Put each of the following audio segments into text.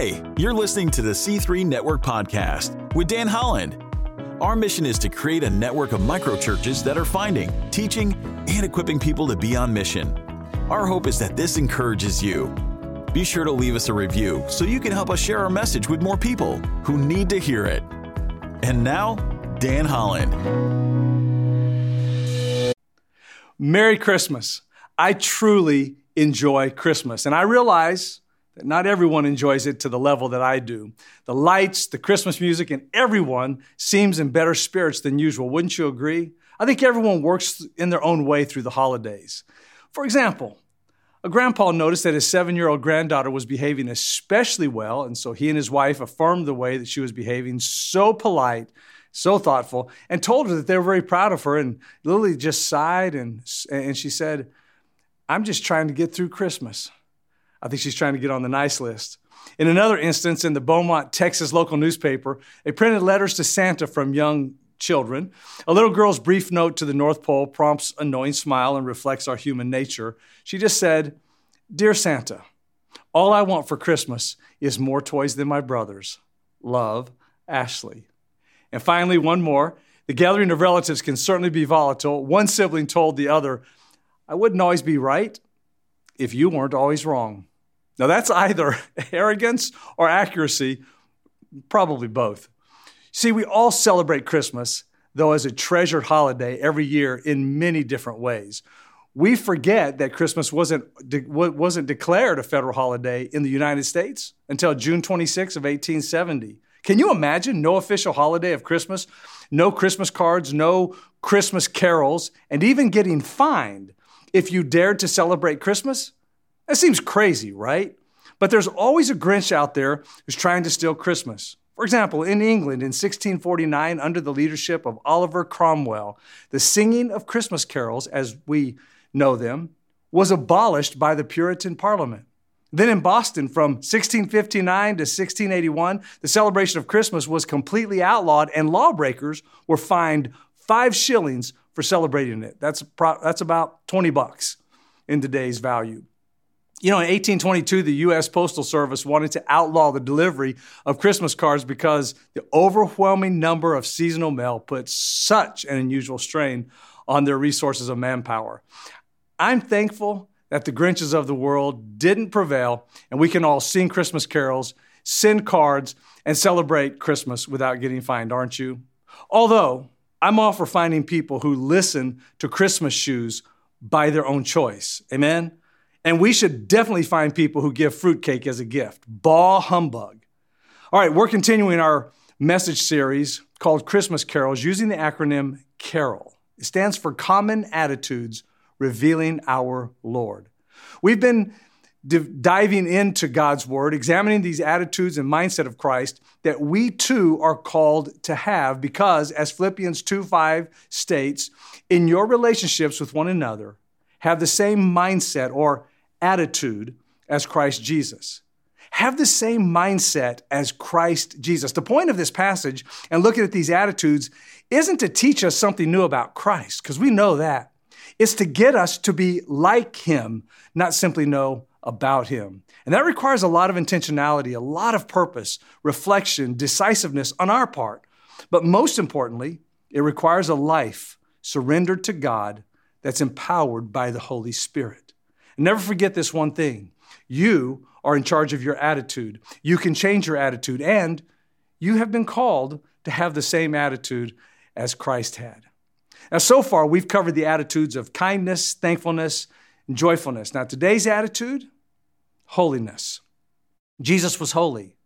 Hey, you're listening to the C3 Network Podcast with Dan Holland. Our mission is to create a network of microchurches that are finding, teaching, and equipping people to be on mission. Our hope is that this encourages you. Be sure to leave us a review so you can help us share our message with more people who need to hear it. And now, Dan Holland. Merry Christmas. I truly enjoy Christmas, and I realize not everyone enjoys it to the level that I do. The lights, the Christmas music, and everyone seems in better spirits than usual. Wouldn't you agree? I think everyone works in their own way through the holidays. For example, a grandpa noticed that his seven year old granddaughter was behaving especially well, and so he and his wife affirmed the way that she was behaving, so polite, so thoughtful, and told her that they were very proud of her. And Lily just sighed and, and she said, I'm just trying to get through Christmas. I think she's trying to get on the nice list. In another instance, in the Beaumont, Texas local newspaper, they printed letters to Santa from young children. A little girl's brief note to the North Pole prompts a knowing smile and reflects our human nature. She just said, Dear Santa, all I want for Christmas is more toys than my brothers. Love, Ashley. And finally, one more. The gathering of relatives can certainly be volatile. One sibling told the other, I wouldn't always be right if you weren't always wrong. Now, that's either arrogance or accuracy, probably both. See, we all celebrate Christmas, though, as a treasured holiday every year in many different ways. We forget that Christmas wasn't, de- wasn't declared a federal holiday in the United States until June 26 of 1870. Can you imagine no official holiday of Christmas, no Christmas cards, no Christmas carols, and even getting fined if you dared to celebrate Christmas? That seems crazy, right? But there's always a Grinch out there who's trying to steal Christmas. For example, in England in 1649, under the leadership of Oliver Cromwell, the singing of Christmas carols, as we know them, was abolished by the Puritan Parliament. Then in Boston, from 1659 to 1681, the celebration of Christmas was completely outlawed, and lawbreakers were fined five shillings for celebrating it. That's, that's about 20 bucks in today's value. You know, in 1822, the U.S. Postal Service wanted to outlaw the delivery of Christmas cards because the overwhelming number of seasonal mail put such an unusual strain on their resources of manpower. I'm thankful that the Grinches of the world didn't prevail and we can all sing Christmas carols, send cards, and celebrate Christmas without getting fined, aren't you? Although, I'm all for finding people who listen to Christmas shoes by their own choice. Amen? And we should definitely find people who give fruitcake as a gift. Bah humbug. All right, we're continuing our message series called Christmas Carols using the acronym CAROL. It stands for Common Attitudes Revealing Our Lord. We've been diving into God's Word, examining these attitudes and mindset of Christ that we too are called to have because, as Philippians 2 5 states, in your relationships with one another, have the same mindset or attitude as Christ Jesus. Have the same mindset as Christ Jesus. The point of this passage and looking at these attitudes isn't to teach us something new about Christ, because we know that. It's to get us to be like Him, not simply know about Him. And that requires a lot of intentionality, a lot of purpose, reflection, decisiveness on our part. But most importantly, it requires a life surrendered to God that's empowered by the Holy Spirit. Never forget this one thing you are in charge of your attitude. You can change your attitude, and you have been called to have the same attitude as Christ had. Now, so far, we've covered the attitudes of kindness, thankfulness, and joyfulness. Now, today's attitude holiness. Jesus was holy.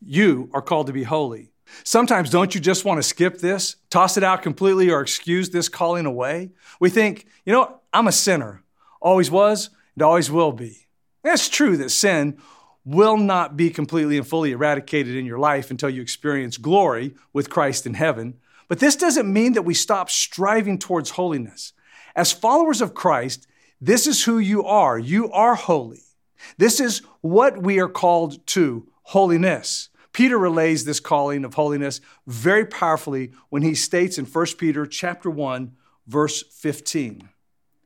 You are called to be holy. Sometimes, don't you just want to skip this, toss it out completely, or excuse this calling away? We think, you know, I'm a sinner, always was, it always will be. It's true that sin will not be completely and fully eradicated in your life until you experience glory with Christ in heaven. But this doesn't mean that we stop striving towards holiness. As followers of Christ, this is who you are. You are holy. This is what we are called to holiness. Peter relays this calling of holiness very powerfully when he states in 1 Peter chapter 1 verse 15.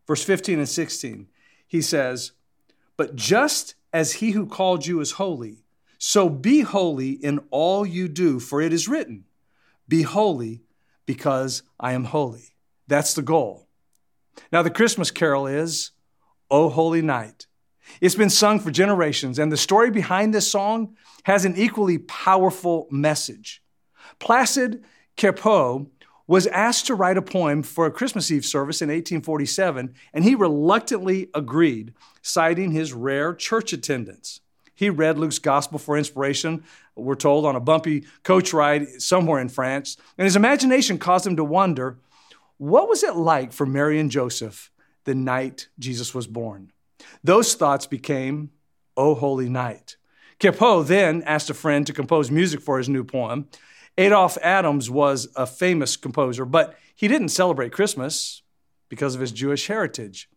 Verse 15 and 16 he says, But just as he who called you is holy, So be holy in all you do, for it is written, Be holy because I am holy. That's the goal. Now, the Christmas carol is, O Holy Night. It's been sung for generations, and the story behind this song has an equally powerful message. Placid Cappeau was asked to write a poem for a Christmas Eve service in 1847, and he reluctantly agreed, citing his rare church attendance. He read Luke's gospel for inspiration, we're told, on a bumpy coach ride somewhere in France, and his imagination caused him to wonder what was it like for Mary and Joseph the night Jesus was born? Those thoughts became, O Holy Night. Cappeau then asked a friend to compose music for his new poem. Adolphe Adams was a famous composer, but he didn't celebrate Christmas because of his Jewish heritage.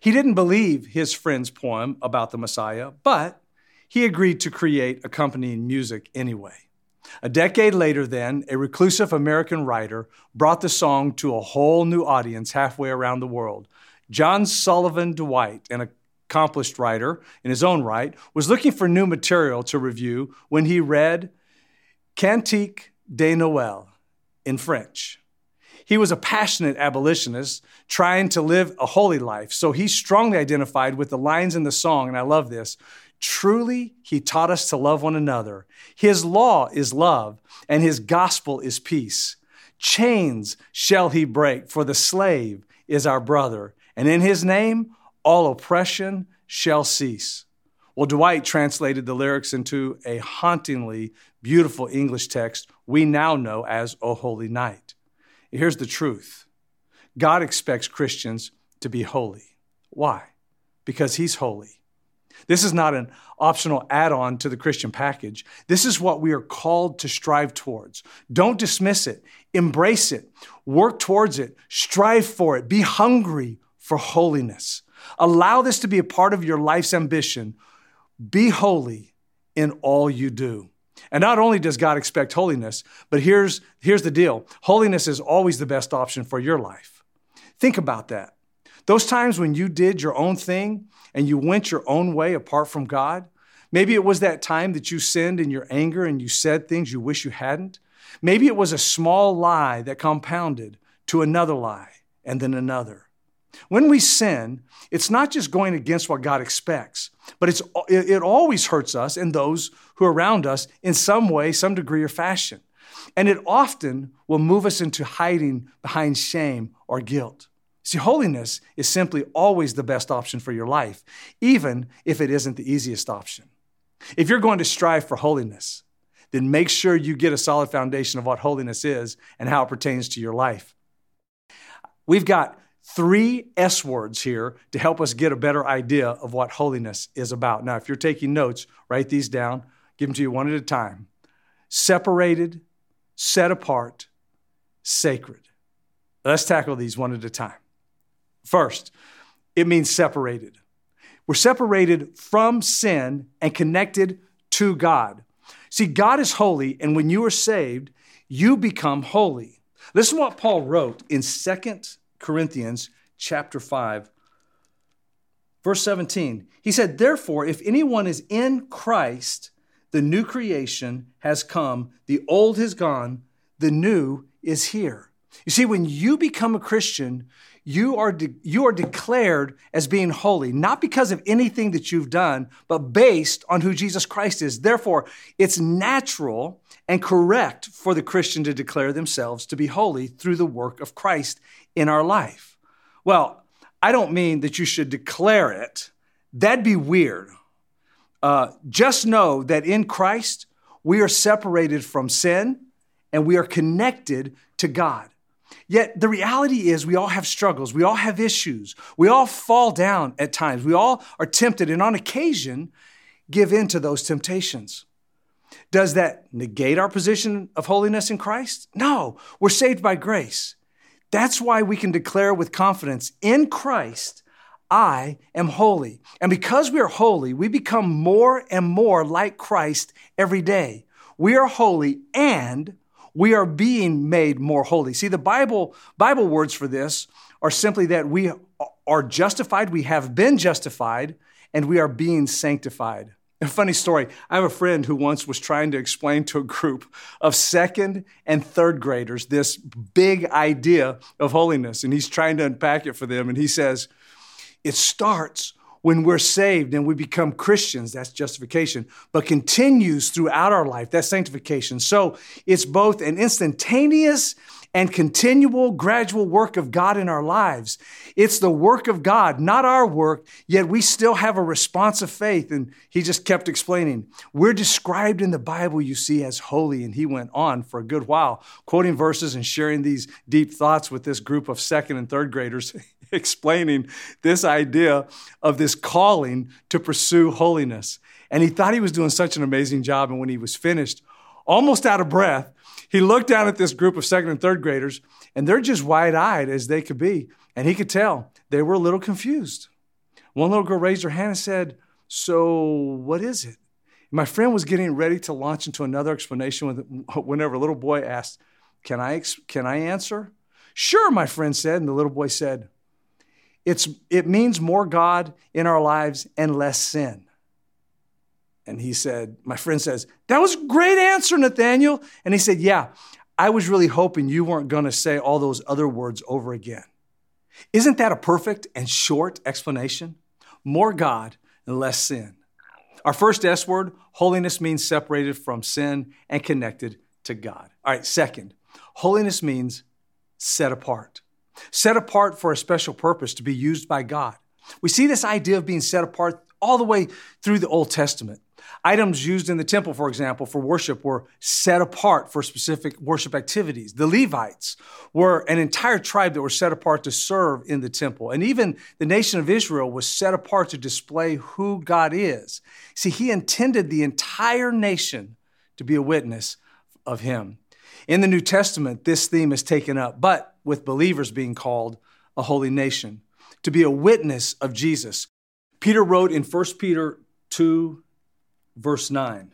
He didn't believe his friend's poem about the Messiah, but he agreed to create accompanying music anyway. A decade later, then, a reclusive American writer brought the song to a whole new audience halfway around the world. John Sullivan Dwight, an accomplished writer in his own right, was looking for new material to review when he read Cantique de Noël in French. He was a passionate abolitionist trying to live a holy life, so he strongly identified with the lines in the song, and I love this. Truly, he taught us to love one another. His law is love, and his gospel is peace. Chains shall he break, for the slave is our brother, and in his name all oppression shall cease. Well, Dwight translated the lyrics into a hauntingly beautiful English text we now know as O Holy Night. Here's the truth God expects Christians to be holy. Why? Because He's holy. This is not an optional add on to the Christian package. This is what we are called to strive towards. Don't dismiss it, embrace it, work towards it, strive for it, be hungry for holiness. Allow this to be a part of your life's ambition. Be holy in all you do. And not only does God expect holiness, but here's, here's the deal holiness is always the best option for your life. Think about that. Those times when you did your own thing and you went your own way apart from God, maybe it was that time that you sinned in your anger and you said things you wish you hadn't. Maybe it was a small lie that compounded to another lie and then another. When we sin, it's not just going against what God expects, but it's, it always hurts us and those who are around us in some way, some degree, or fashion. And it often will move us into hiding behind shame or guilt. See, holiness is simply always the best option for your life, even if it isn't the easiest option. If you're going to strive for holiness, then make sure you get a solid foundation of what holiness is and how it pertains to your life. We've got three S words here to help us get a better idea of what holiness is about. Now, if you're taking notes, write these down, give them to you one at a time. Separated, set apart, sacred. Let's tackle these one at a time. First, it means separated. We're separated from sin and connected to God. See, God is holy, and when you are saved, you become holy. Listen to what Paul wrote in Second Corinthians chapter 5, verse 17. He said, Therefore, if anyone is in Christ, the new creation has come, the old has gone, the new is here. You see, when you become a Christian, you are, de- you are declared as being holy, not because of anything that you've done, but based on who Jesus Christ is. Therefore, it's natural and correct for the Christian to declare themselves to be holy through the work of Christ in our life. Well, I don't mean that you should declare it, that'd be weird. Uh, just know that in Christ, we are separated from sin and we are connected to God. Yet the reality is, we all have struggles. We all have issues. We all fall down at times. We all are tempted and on occasion give in to those temptations. Does that negate our position of holiness in Christ? No, we're saved by grace. That's why we can declare with confidence in Christ, I am holy. And because we are holy, we become more and more like Christ every day. We are holy and we are being made more holy. See, the Bible, Bible words for this are simply that we are justified, we have been justified, and we are being sanctified. A funny story. I have a friend who once was trying to explain to a group of second and third graders this big idea of holiness. And he's trying to unpack it for them. And he says, It starts when we're saved and we become Christians, that's justification, but continues throughout our life, that's sanctification. So it's both an instantaneous and continual, gradual work of God in our lives. It's the work of God, not our work, yet we still have a response of faith. And he just kept explaining, We're described in the Bible, you see, as holy. And he went on for a good while, quoting verses and sharing these deep thoughts with this group of second and third graders, explaining this idea of this calling to pursue holiness. And he thought he was doing such an amazing job. And when he was finished, almost out of breath, he looked down at this group of second and third graders, and they're just wide eyed as they could be. And he could tell they were a little confused. One little girl raised her hand and said, So, what is it? My friend was getting ready to launch into another explanation whenever a little boy asked, Can I, can I answer? Sure, my friend said. And the little boy said, it's, It means more God in our lives and less sin. And he said, My friend says, That was a great answer, Nathaniel. And he said, Yeah, I was really hoping you weren't going to say all those other words over again. Isn't that a perfect and short explanation? More God and less sin. Our first S word, holiness means separated from sin and connected to God. All right, second, holiness means set apart. Set apart for a special purpose to be used by God. We see this idea of being set apart all the way through the Old Testament. Items used in the temple, for example, for worship were set apart for specific worship activities. The Levites were an entire tribe that were set apart to serve in the temple. And even the nation of Israel was set apart to display who God is. See, he intended the entire nation to be a witness of him. In the New Testament, this theme is taken up, but with believers being called a holy nation, to be a witness of Jesus. Peter wrote in 1 Peter 2 verse 9.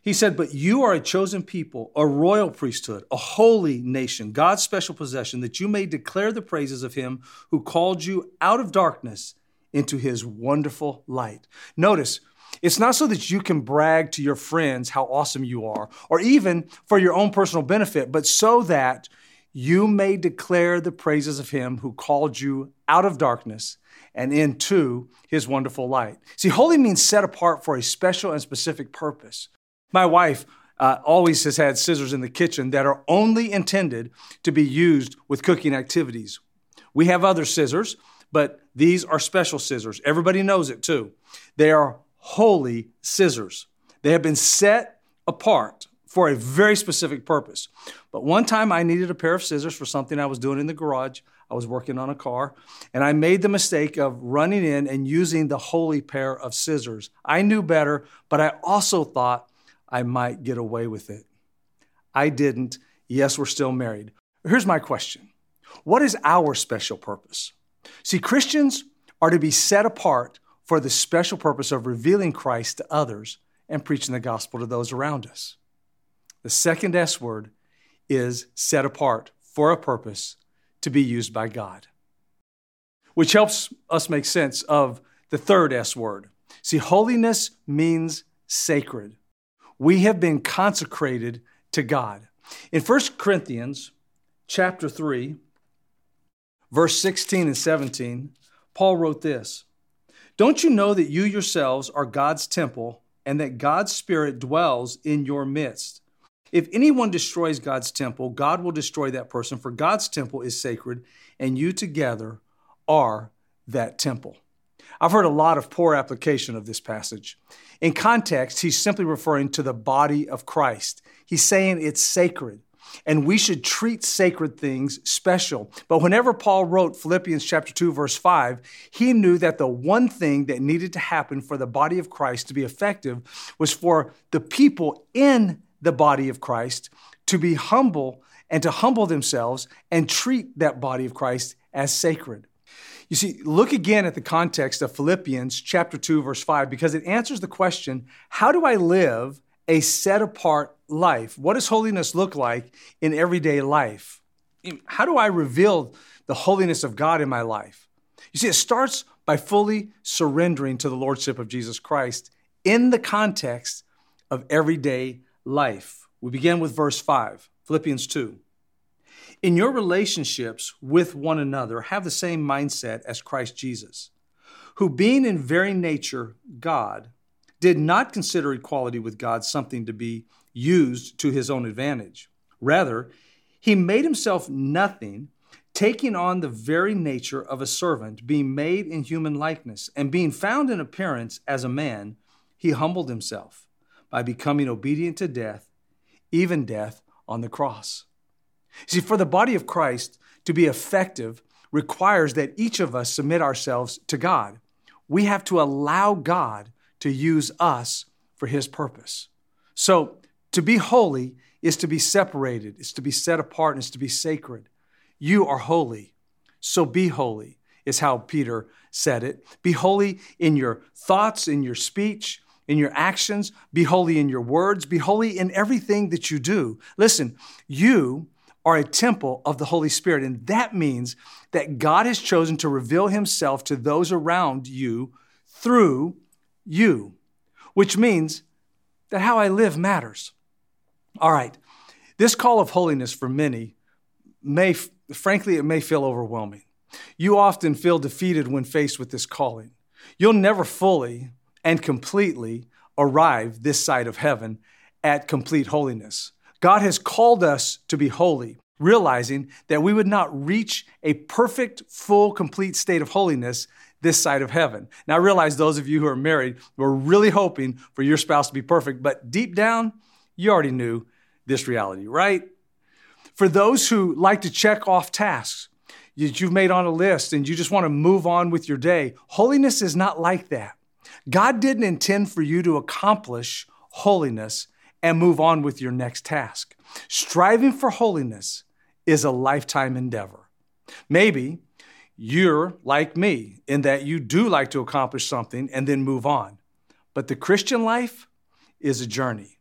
He said, But you are a chosen people, a royal priesthood, a holy nation, God's special possession, that you may declare the praises of him who called you out of darkness into his wonderful light. Notice, it's not so that you can brag to your friends how awesome you are, or even for your own personal benefit, but so that you may declare the praises of him who called you out of darkness and into his wonderful light. See, holy means set apart for a special and specific purpose. My wife uh, always has had scissors in the kitchen that are only intended to be used with cooking activities. We have other scissors, but these are special scissors. Everybody knows it too. They are holy scissors. They have been set apart for a very specific purpose. But one time I needed a pair of scissors for something I was doing in the garage. I was working on a car, and I made the mistake of running in and using the holy pair of scissors. I knew better, but I also thought I might get away with it. I didn't. Yes, we're still married. Here's my question What is our special purpose? See, Christians are to be set apart for the special purpose of revealing Christ to others and preaching the gospel to those around us. The second S word is set apart for a purpose to be used by God, which helps us make sense of the third S word. See, holiness means sacred. We have been consecrated to God. In 1 Corinthians chapter 3, verse 16 and 17, Paul wrote this Don't you know that you yourselves are God's temple and that God's Spirit dwells in your midst? If anyone destroys God's temple, God will destroy that person, for God's temple is sacred, and you together are that temple. I've heard a lot of poor application of this passage. In context, he's simply referring to the body of Christ. He's saying it's sacred and we should treat sacred things special. But whenever Paul wrote Philippians chapter 2 verse 5, he knew that the one thing that needed to happen for the body of Christ to be effective was for the people in the body of Christ to be humble and to humble themselves and treat that body of Christ as sacred. You see, look again at the context of Philippians chapter 2 verse 5 because it answers the question, how do I live a set apart life? What does holiness look like in everyday life? How do I reveal the holiness of God in my life? You see, it starts by fully surrendering to the Lordship of Jesus Christ in the context of everyday life. We begin with verse 5, Philippians 2. In your relationships with one another, have the same mindset as Christ Jesus, who, being in very nature God, did not consider equality with God something to be used to his own advantage. Rather, he made himself nothing, taking on the very nature of a servant, being made in human likeness, and being found in appearance as a man, he humbled himself by becoming obedient to death, even death on the cross. See, for the body of Christ to be effective requires that each of us submit ourselves to God. We have to allow God to use us for his purpose. So, to be holy is to be separated, is to be set apart, and is to be sacred. You are holy, so be holy, is how Peter said it. Be holy in your thoughts, in your speech, in your actions. Be holy in your words. Be holy in everything that you do. Listen, you are a temple of the Holy Spirit, and that means that God has chosen to reveal himself to those around you through you, which means that how I live matters. All right. This call of holiness for many may, frankly, it may feel overwhelming. You often feel defeated when faced with this calling. You'll never fully and completely arrive this side of heaven at complete holiness. God has called us to be holy, realizing that we would not reach a perfect, full, complete state of holiness this side of heaven. Now, I realize those of you who are married were really hoping for your spouse to be perfect, but deep down, you already knew this reality, right? For those who like to check off tasks that you've made on a list and you just want to move on with your day, holiness is not like that. God didn't intend for you to accomplish holiness and move on with your next task. Striving for holiness is a lifetime endeavor. Maybe you're like me in that you do like to accomplish something and then move on. But the Christian life is a journey.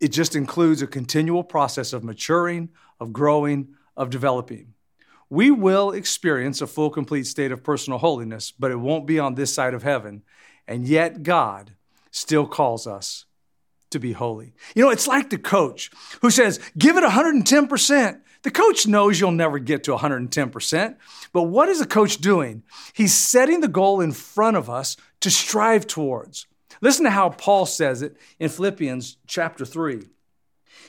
It just includes a continual process of maturing, of growing, of developing. We will experience a full, complete state of personal holiness, but it won't be on this side of heaven. And yet, God still calls us to be holy. You know, it's like the coach who says, give it 110%. The coach knows you'll never get to 110%. But what is the coach doing? He's setting the goal in front of us to strive towards. Listen to how Paul says it in Philippians chapter 3.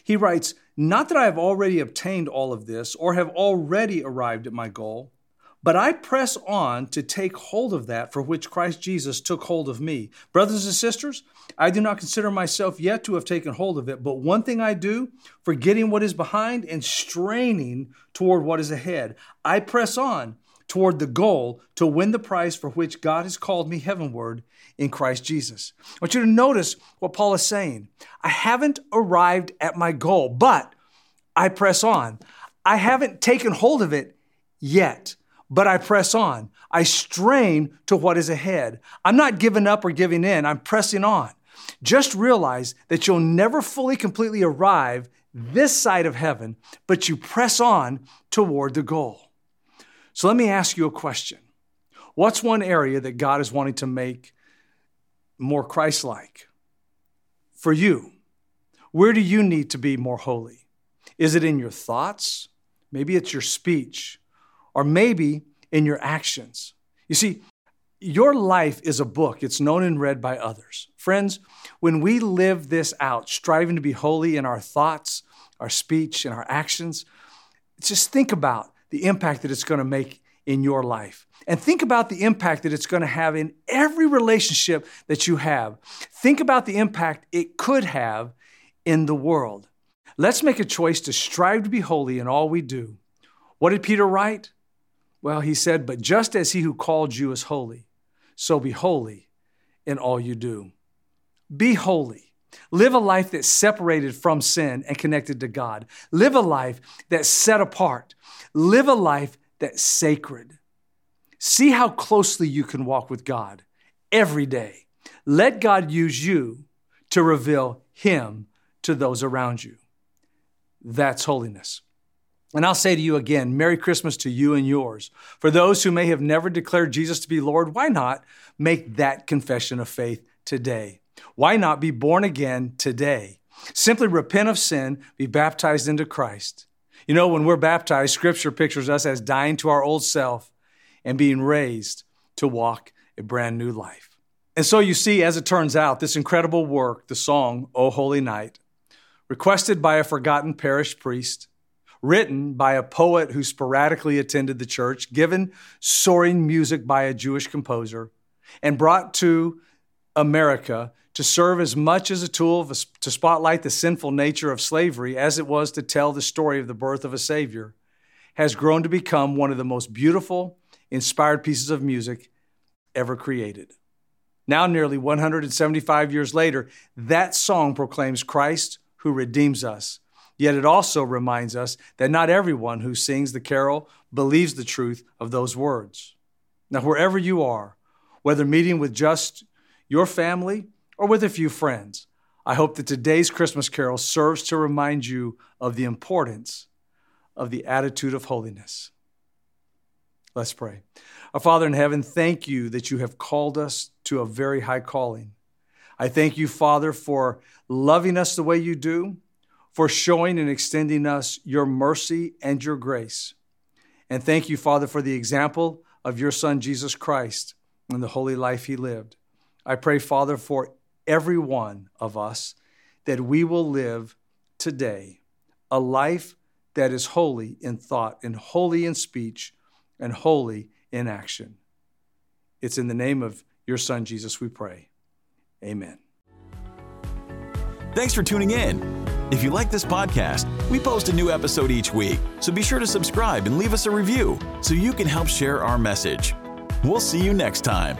He writes, Not that I have already obtained all of this or have already arrived at my goal, but I press on to take hold of that for which Christ Jesus took hold of me. Brothers and sisters, I do not consider myself yet to have taken hold of it, but one thing I do, forgetting what is behind and straining toward what is ahead, I press on toward the goal to win the prize for which God has called me heavenward in Christ Jesus. I want you to notice what Paul is saying. I haven't arrived at my goal, but I press on. I haven't taken hold of it yet, but I press on. I strain to what is ahead. I'm not giving up or giving in, I'm pressing on. Just realize that you'll never fully, completely arrive this side of heaven, but you press on toward the goal. So let me ask you a question. What's one area that God is wanting to make more Christ like for you? Where do you need to be more holy? Is it in your thoughts? Maybe it's your speech, or maybe in your actions. You see, your life is a book, it's known and read by others. Friends, when we live this out, striving to be holy in our thoughts, our speech, and our actions, just think about the impact that it's going to make in your life. And think about the impact that it's going to have in every relationship that you have. Think about the impact it could have in the world. Let's make a choice to strive to be holy in all we do. What did Peter write? Well, he said, But just as he who called you is holy, so be holy in all you do. Be holy. Live a life that's separated from sin and connected to God. Live a life that's set apart. Live a life that's sacred. See how closely you can walk with God every day. Let God use you to reveal Him to those around you. That's holiness. And I'll say to you again, Merry Christmas to you and yours. For those who may have never declared Jesus to be Lord, why not make that confession of faith today? Why not be born again today? Simply repent of sin, be baptized into Christ. You know, when we're baptized, Scripture pictures us as dying to our old self and being raised to walk a brand new life. And so you see, as it turns out, this incredible work, the song, O Holy Night, requested by a forgotten parish priest, written by a poet who sporadically attended the church, given soaring music by a Jewish composer, and brought to America to serve as much as a tool to spotlight the sinful nature of slavery as it was to tell the story of the birth of a Savior, has grown to become one of the most beautiful, inspired pieces of music ever created. Now, nearly 175 years later, that song proclaims Christ who redeems us Yet it also reminds us that not everyone who sings the carol believes the truth of those words. Now, wherever you are, whether meeting with just your family or with a few friends, I hope that today's Christmas carol serves to remind you of the importance of the attitude of holiness. Let's pray. Our Father in heaven, thank you that you have called us to a very high calling. I thank you, Father, for loving us the way you do for showing and extending us your mercy and your grace. And thank you, Father, for the example of your Son, Jesus Christ, and the holy life he lived. I pray, Father, for every one of us that we will live today a life that is holy in thought and holy in speech and holy in action. It's in the name of your Son, Jesus, we pray. Amen. Thanks for tuning in. If you like this podcast, we post a new episode each week, so be sure to subscribe and leave us a review so you can help share our message. We'll see you next time.